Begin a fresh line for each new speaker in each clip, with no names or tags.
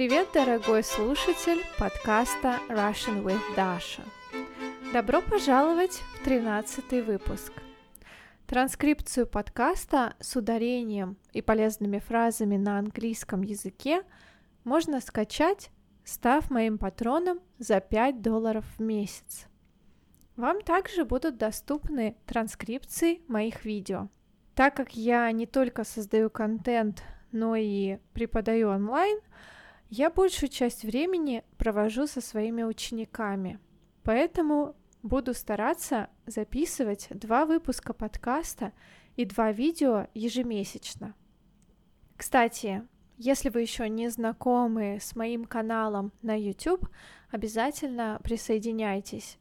Привет, дорогой слушатель подкаста Russian with Dasha. Добро пожаловать в 13 выпуск. Транскрипцию подкаста с ударением и полезными фразами на английском языке можно скачать, став моим патроном за 5 долларов в месяц. Вам также будут доступны транскрипции моих видео. Так как я не только создаю контент, но и преподаю онлайн – я большую часть времени провожу со своими учениками, поэтому буду стараться записывать два выпуска подкаста и два видео ежемесячно. Кстати, если вы еще не знакомы с моим каналом на YouTube, обязательно присоединяйтесь.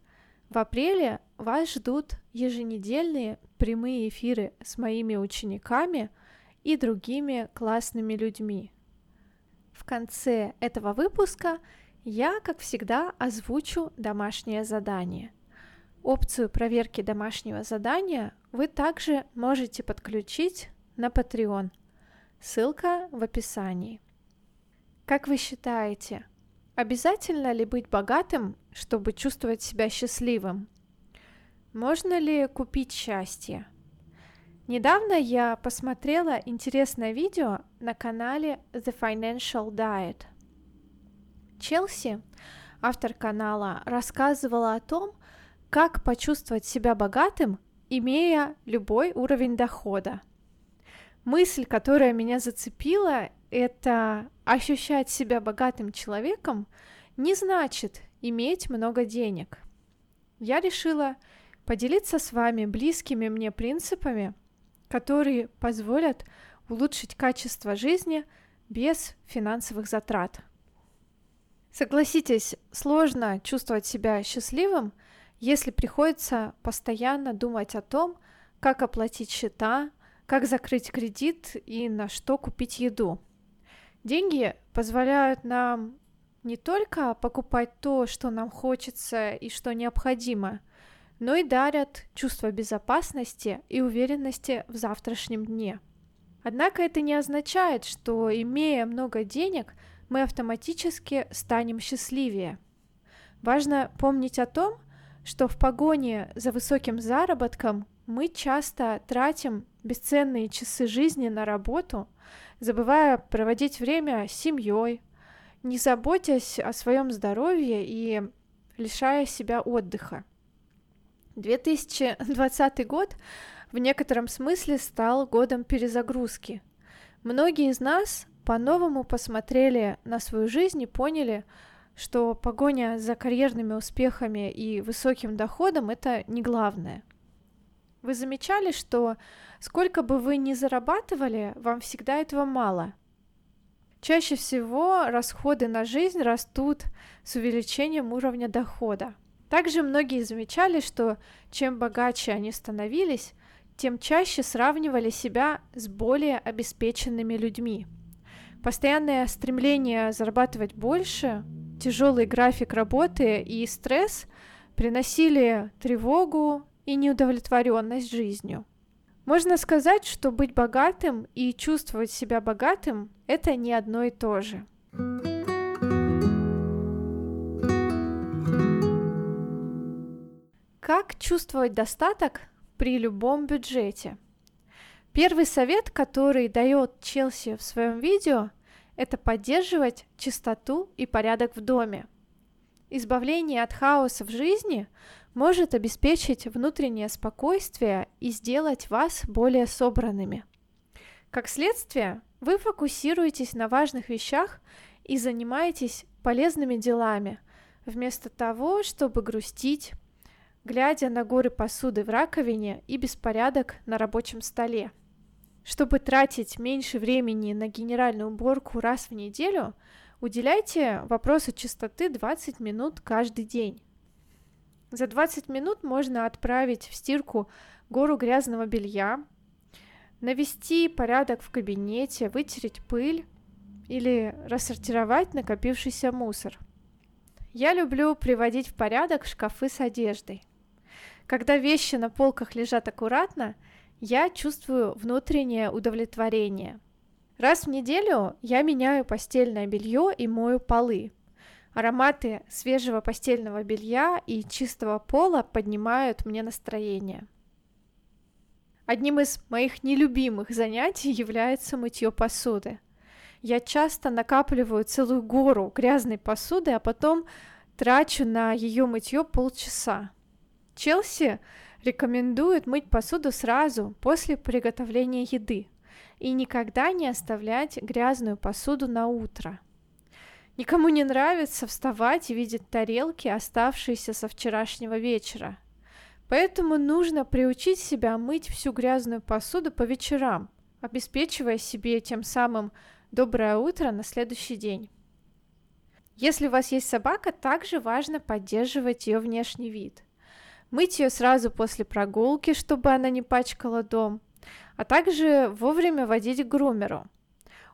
В апреле вас ждут еженедельные прямые эфиры с моими учениками и другими классными людьми, в конце этого выпуска я, как всегда, озвучу домашнее задание. Опцию проверки домашнего задания вы также можете подключить на Patreon. Ссылка в описании. Как вы считаете, обязательно ли быть богатым, чтобы чувствовать себя счастливым? Можно ли купить счастье? Недавно я посмотрела интересное видео на канале The Financial Diet. Челси, автор канала, рассказывала о том, как почувствовать себя богатым, имея любой уровень дохода. Мысль, которая меня зацепила, это ощущать себя богатым человеком не значит иметь много денег. Я решила поделиться с вами близкими мне принципами – которые позволят улучшить качество жизни без финансовых затрат. Согласитесь, сложно чувствовать себя счастливым, если приходится постоянно думать о том, как оплатить счета, как закрыть кредит и на что купить еду. Деньги позволяют нам не только покупать то, что нам хочется и что необходимо, но и дарят чувство безопасности и уверенности в завтрашнем дне. Однако это не означает, что, имея много денег, мы автоматически станем счастливее. Важно помнить о том, что в погоне за высоким заработком мы часто тратим бесценные часы жизни на работу, забывая проводить время с семьей, не заботясь о своем здоровье и лишая себя отдыха. 2020 год в некотором смысле стал годом перезагрузки. Многие из нас по-новому посмотрели на свою жизнь и поняли, что погоня за карьерными успехами и высоким доходом это не главное. Вы замечали, что сколько бы вы ни зарабатывали, вам всегда этого мало. Чаще всего расходы на жизнь растут с увеличением уровня дохода. Также многие замечали, что чем богаче они становились, тем чаще сравнивали себя с более обеспеченными людьми. Постоянное стремление зарабатывать больше, тяжелый график работы и стресс приносили тревогу и неудовлетворенность жизнью. Можно сказать, что быть богатым и чувствовать себя богатым – это не одно и то же. Как чувствовать достаток при любом бюджете? Первый совет, который дает Челси в своем видео, это поддерживать чистоту и порядок в доме. Избавление от хаоса в жизни может обеспечить внутреннее спокойствие и сделать вас более собранными. Как следствие, вы фокусируетесь на важных вещах и занимаетесь полезными делами, вместо того, чтобы грустить, глядя на горы посуды в раковине и беспорядок на рабочем столе. Чтобы тратить меньше времени на генеральную уборку раз в неделю, уделяйте вопросу чистоты 20 минут каждый день. За 20 минут можно отправить в стирку гору грязного белья, навести порядок в кабинете, вытереть пыль или рассортировать накопившийся мусор. Я люблю приводить в порядок шкафы с одеждой. Когда вещи на полках лежат аккуратно, я чувствую внутреннее удовлетворение. Раз в неделю я меняю постельное белье и мою полы. Ароматы свежего постельного белья и чистого пола поднимают мне настроение. Одним из моих нелюбимых занятий является мытье посуды. Я часто накапливаю целую гору грязной посуды, а потом трачу на ее мытье полчаса. Челси рекомендует мыть посуду сразу после приготовления еды и никогда не оставлять грязную посуду на утро. Никому не нравится вставать и видеть тарелки, оставшиеся со вчерашнего вечера – Поэтому нужно приучить себя мыть всю грязную посуду по вечерам, обеспечивая себе тем самым доброе утро на следующий день. Если у вас есть собака, также важно поддерживать ее внешний вид. Мыть ее сразу после прогулки, чтобы она не пачкала дом, а также вовремя водить к грумеру.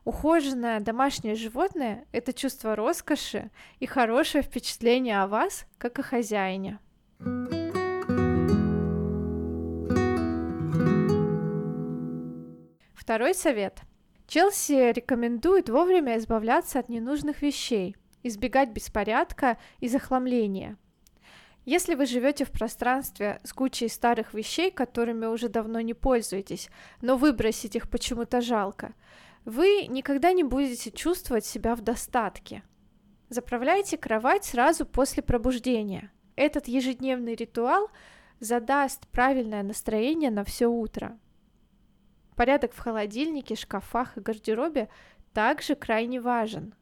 Ухоженное домашнее животное – это чувство роскоши и хорошее впечатление о вас, как о хозяине. Второй совет. Челси рекомендует вовремя избавляться от ненужных вещей, избегать беспорядка и захламления. Если вы живете в пространстве с кучей старых вещей, которыми уже давно не пользуетесь, но выбросить их почему-то жалко, вы никогда не будете чувствовать себя в достатке. Заправляйте кровать сразу после пробуждения. Этот ежедневный ритуал задаст правильное настроение на все утро. Порядок в холодильнике, шкафах и гардеробе также крайне важен.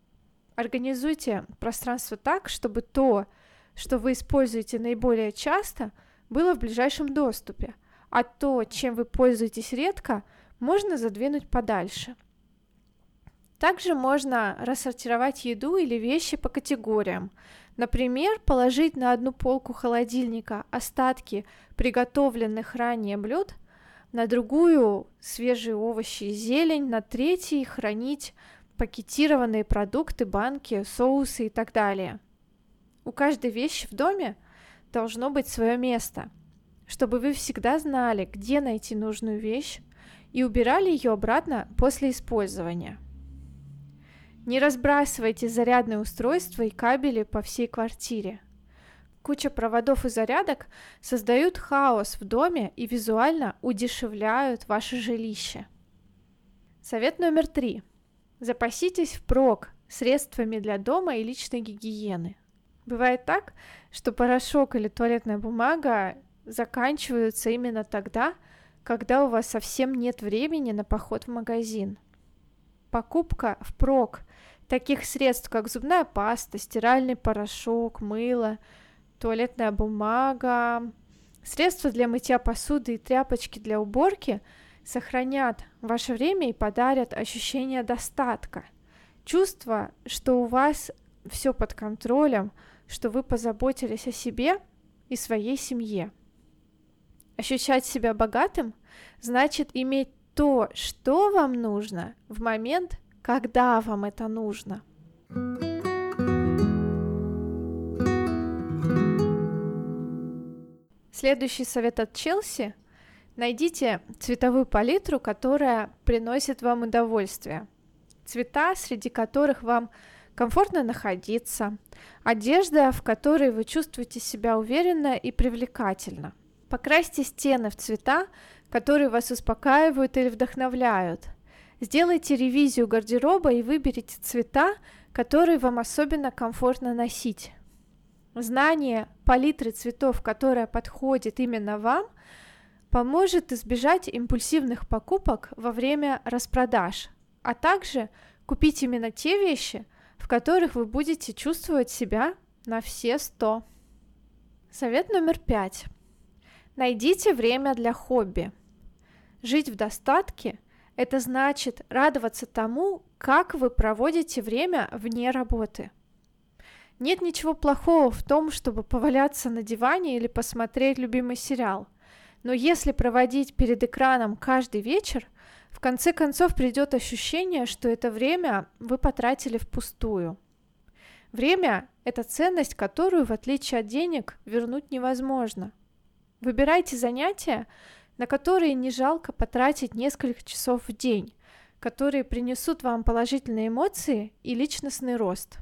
Организуйте пространство так, чтобы то, что вы используете наиболее часто, было в ближайшем доступе, а то, чем вы пользуетесь редко, можно задвинуть подальше. Также можно рассортировать еду или вещи по категориям. Например, положить на одну полку холодильника остатки приготовленных ранее блюд, на другую свежие овощи и зелень, на третий хранить пакетированные продукты, банки, соусы и так далее. У каждой вещи в доме должно быть свое место, чтобы вы всегда знали, где найти нужную вещь и убирали ее обратно после использования. Не разбрасывайте зарядные устройства и кабели по всей квартире – Куча проводов и зарядок создают хаос в доме и визуально удешевляют ваше жилище. Совет номер три. Запаситесь впрок средствами для дома и личной гигиены. Бывает так, что порошок или туалетная бумага заканчиваются именно тогда, когда у вас совсем нет времени на поход в магазин. Покупка впрок таких средств, как зубная паста, стиральный порошок, мыло – туалетная бумага, средства для мытья посуды и тряпочки для уборки сохранят ваше время и подарят ощущение достатка. Чувство, что у вас все под контролем, что вы позаботились о себе и своей семье. Ощущать себя богатым значит иметь то, что вам нужно в момент, когда вам это нужно. Следующий совет от Челси. Найдите цветовую палитру, которая приносит вам удовольствие. Цвета, среди которых вам комфортно находиться, одежда, в которой вы чувствуете себя уверенно и привлекательно. Покрасьте стены в цвета, которые вас успокаивают или вдохновляют. Сделайте ревизию гардероба и выберите цвета, которые вам особенно комфортно носить. Знание палитры цветов, которая подходит именно вам, поможет избежать импульсивных покупок во время распродаж, а также купить именно те вещи, в которых вы будете чувствовать себя на все сто. Совет номер пять. Найдите время для хобби. Жить в достатке – это значит радоваться тому, как вы проводите время вне работы – нет ничего плохого в том, чтобы поваляться на диване или посмотреть любимый сериал. Но если проводить перед экраном каждый вечер, конце концов придет ощущение, что это время вы потратили впустую. Время – это ценность, которую, в отличие от денег, вернуть невозможно. Выбирайте занятия, на которые не жалко потратить несколько часов в день, которые принесут вам положительные эмоции и личностный рост.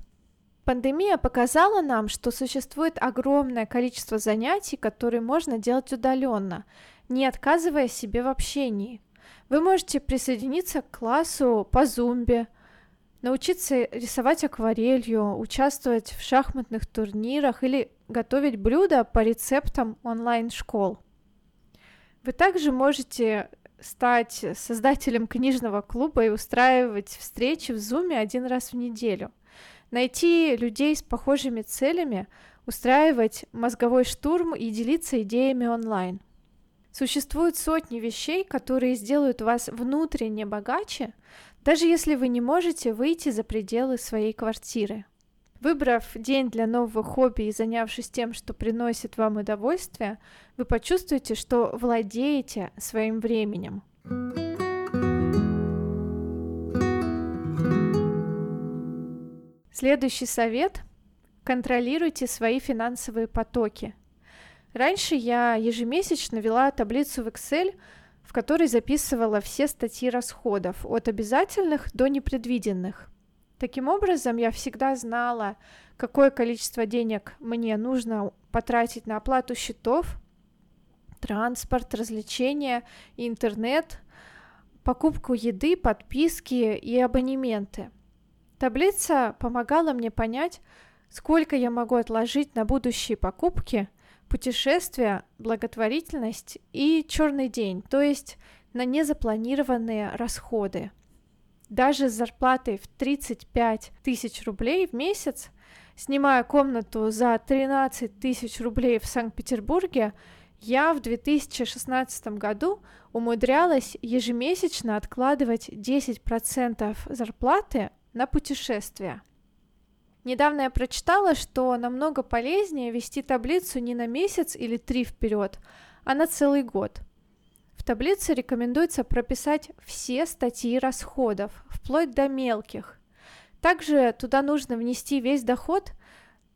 Пандемия показала нам, что существует огромное количество занятий, которые можно делать удаленно, не отказывая себе в общении. Вы можете присоединиться к классу по зумбе, научиться рисовать акварелью, участвовать в шахматных турнирах или готовить блюда по рецептам онлайн-школ. Вы также можете стать создателем книжного клуба и устраивать встречи в Zoom один раз в неделю. Найти людей с похожими целями, устраивать мозговой штурм и делиться идеями онлайн. Существуют сотни вещей, которые сделают вас внутренне богаче, даже если вы не можете выйти за пределы своей квартиры. Выбрав день для нового хобби и занявшись тем, что приносит вам удовольствие, вы почувствуете, что владеете своим временем. Следующий совет – контролируйте свои финансовые потоки. Раньше я ежемесячно вела таблицу в Excel, в которой записывала все статьи расходов, от обязательных до непредвиденных. Таким образом, я всегда знала, какое количество денег мне нужно потратить на оплату счетов, транспорт, развлечения, интернет, покупку еды, подписки и абонементы. Таблица помогала мне понять, сколько я могу отложить на будущие покупки, путешествия, благотворительность и черный день, то есть на незапланированные расходы – даже с зарплатой в 35 тысяч рублей в месяц, снимая комнату за 13 тысяч рублей в Санкт-Петербурге, я в 2016 году умудрялась ежемесячно откладывать 10% зарплаты на путешествия. Недавно я прочитала, что намного полезнее вести таблицу не на месяц или три вперед, а на целый год – в таблице рекомендуется прописать все статьи расходов, вплоть до мелких. Также туда нужно внести весь доход,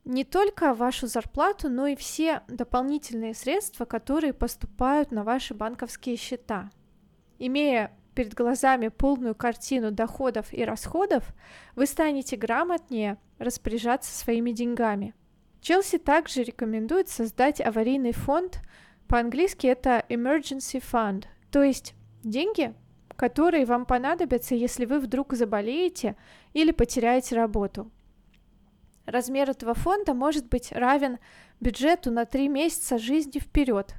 не только вашу зарплату, но и все дополнительные средства, которые поступают на ваши банковские счета. Имея перед глазами полную картину доходов и расходов, вы станете грамотнее распоряжаться своими деньгами. Челси также рекомендует создать аварийный фонд – по-английски это emergency fund, то есть деньги, которые вам понадобятся, если вы вдруг заболеете или потеряете работу. Размер этого фонда может быть равен бюджету на 3 месяца жизни вперед,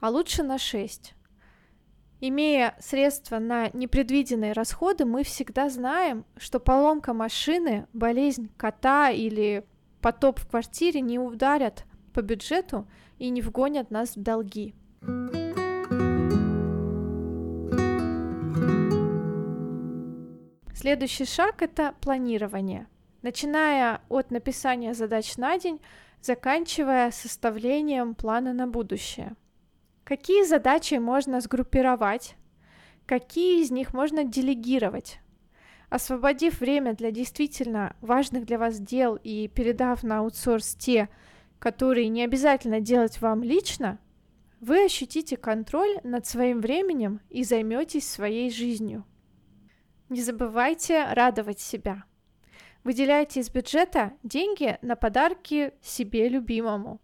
а лучше на 6. Имея средства на непредвиденные расходы, мы всегда знаем, что поломка машины, болезнь кота или потоп в квартире не ударят по бюджету и не вгонят нас в долги. Следующий шаг – это планирование. Начиная от написания задач на день, заканчивая составлением плана на будущее. Какие задачи можно сгруппировать? Какие из них можно делегировать? Освободив время для действительно важных для вас дел и передав на аутсорс те, которые не обязательно делать вам лично, вы ощутите контроль над своим временем и займетесь своей жизнью. Не забывайте радовать себя. Выделяйте из бюджета деньги на подарки себе любимому.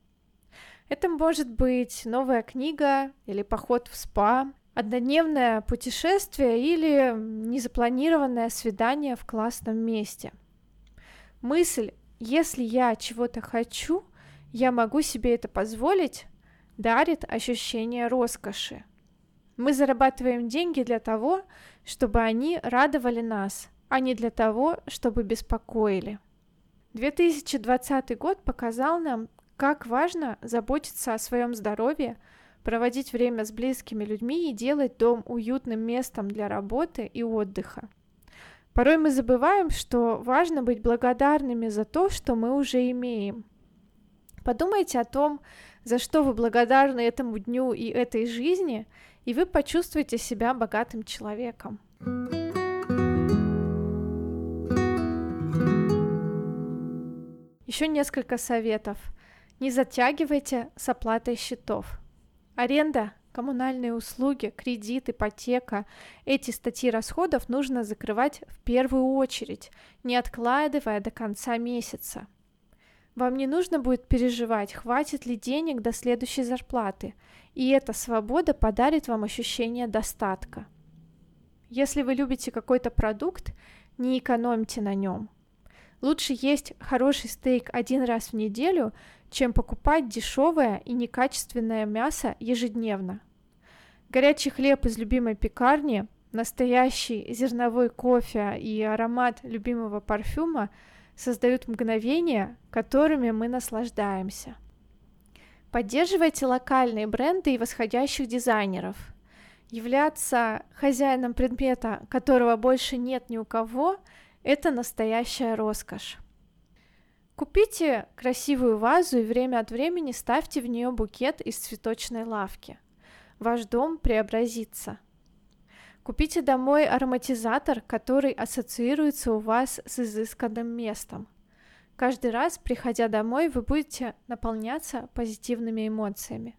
Это может быть новая книга или поход в спа, однодневное путешествие или незапланированное свидание в классном месте. Мысль «если я чего-то хочу», я могу себе это позволить, дарит ощущение роскоши. Мы зарабатываем деньги для того, чтобы они радовали нас, а не для того, чтобы беспокоили. 2020 год показал нам, как важно заботиться о своем здоровье, проводить время с близкими людьми и делать дом уютным местом для работы и отдыха. Порой мы забываем, что важно быть благодарными за то, что мы уже имеем – Подумайте о том, за что вы благодарны этому дню и этой жизни, и вы почувствуете себя богатым человеком. Еще несколько советов. Не затягивайте с оплатой счетов. Аренда, коммунальные услуги, кредит, ипотека. Эти статьи расходов нужно закрывать в первую очередь, не откладывая до конца месяца. Вам не нужно будет переживать, хватит ли денег до следующей зарплаты, и эта свобода подарит вам ощущение достатка. Если вы любите какой-то продукт, не экономьте на нем. Лучше есть хороший стейк один раз в неделю, чем покупать дешевое и некачественное мясо ежедневно. Горячий хлеб из любимой пекарни, настоящий зерновой кофе и аромат любимого парфюма создают мгновения, которыми мы наслаждаемся. Поддерживайте локальные бренды и восходящих дизайнеров. Являться хозяином предмета, которого больше нет ни у кого, это настоящая роскошь. Купите красивую вазу и время от времени ставьте в нее букет из цветочной лавки. Ваш дом преобразится. Купите домой ароматизатор, который ассоциируется у вас с изысканным местом. Каждый раз, приходя домой, вы будете наполняться позитивными эмоциями.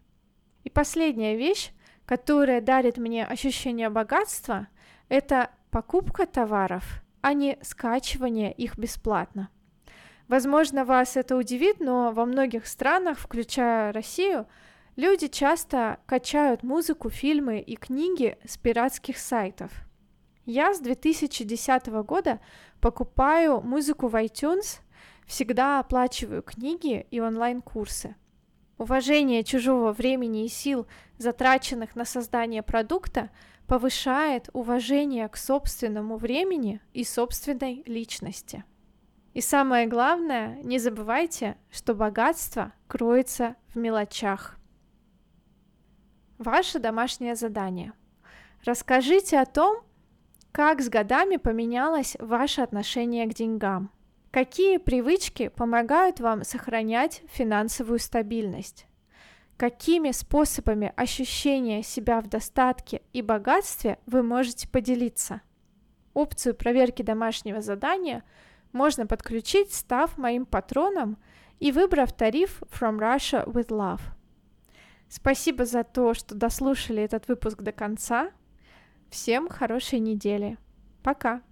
И последняя вещь, которая дарит мне ощущение богатства, это покупка товаров, а не скачивание их бесплатно. Возможно, вас это удивит, но во многих странах, включая Россию, люди часто качают музыку, фильмы и книги с пиратских сайтов. Я с 2010 года покупаю музыку в iTunes, всегда оплачиваю книги и онлайн-курсы. Уважение чужого времени и сил, затраченных на создание продукта, повышает уважение к собственному времени и собственной личности. И самое главное, не забывайте, что богатство кроется в мелочах. Ваше домашнее задание. Расскажите о том, как с годами поменялось ваше отношение к деньгам. Какие привычки помогают вам сохранять финансовую стабильность? Какими способами ощущения себя в достатке и богатстве вы можете поделиться? Опцию проверки домашнего задания – можно подключить, став моим патроном и выбрав тариф From Russia with Love. Спасибо за то, что дослушали этот выпуск до конца. Всем хорошей недели. Пока!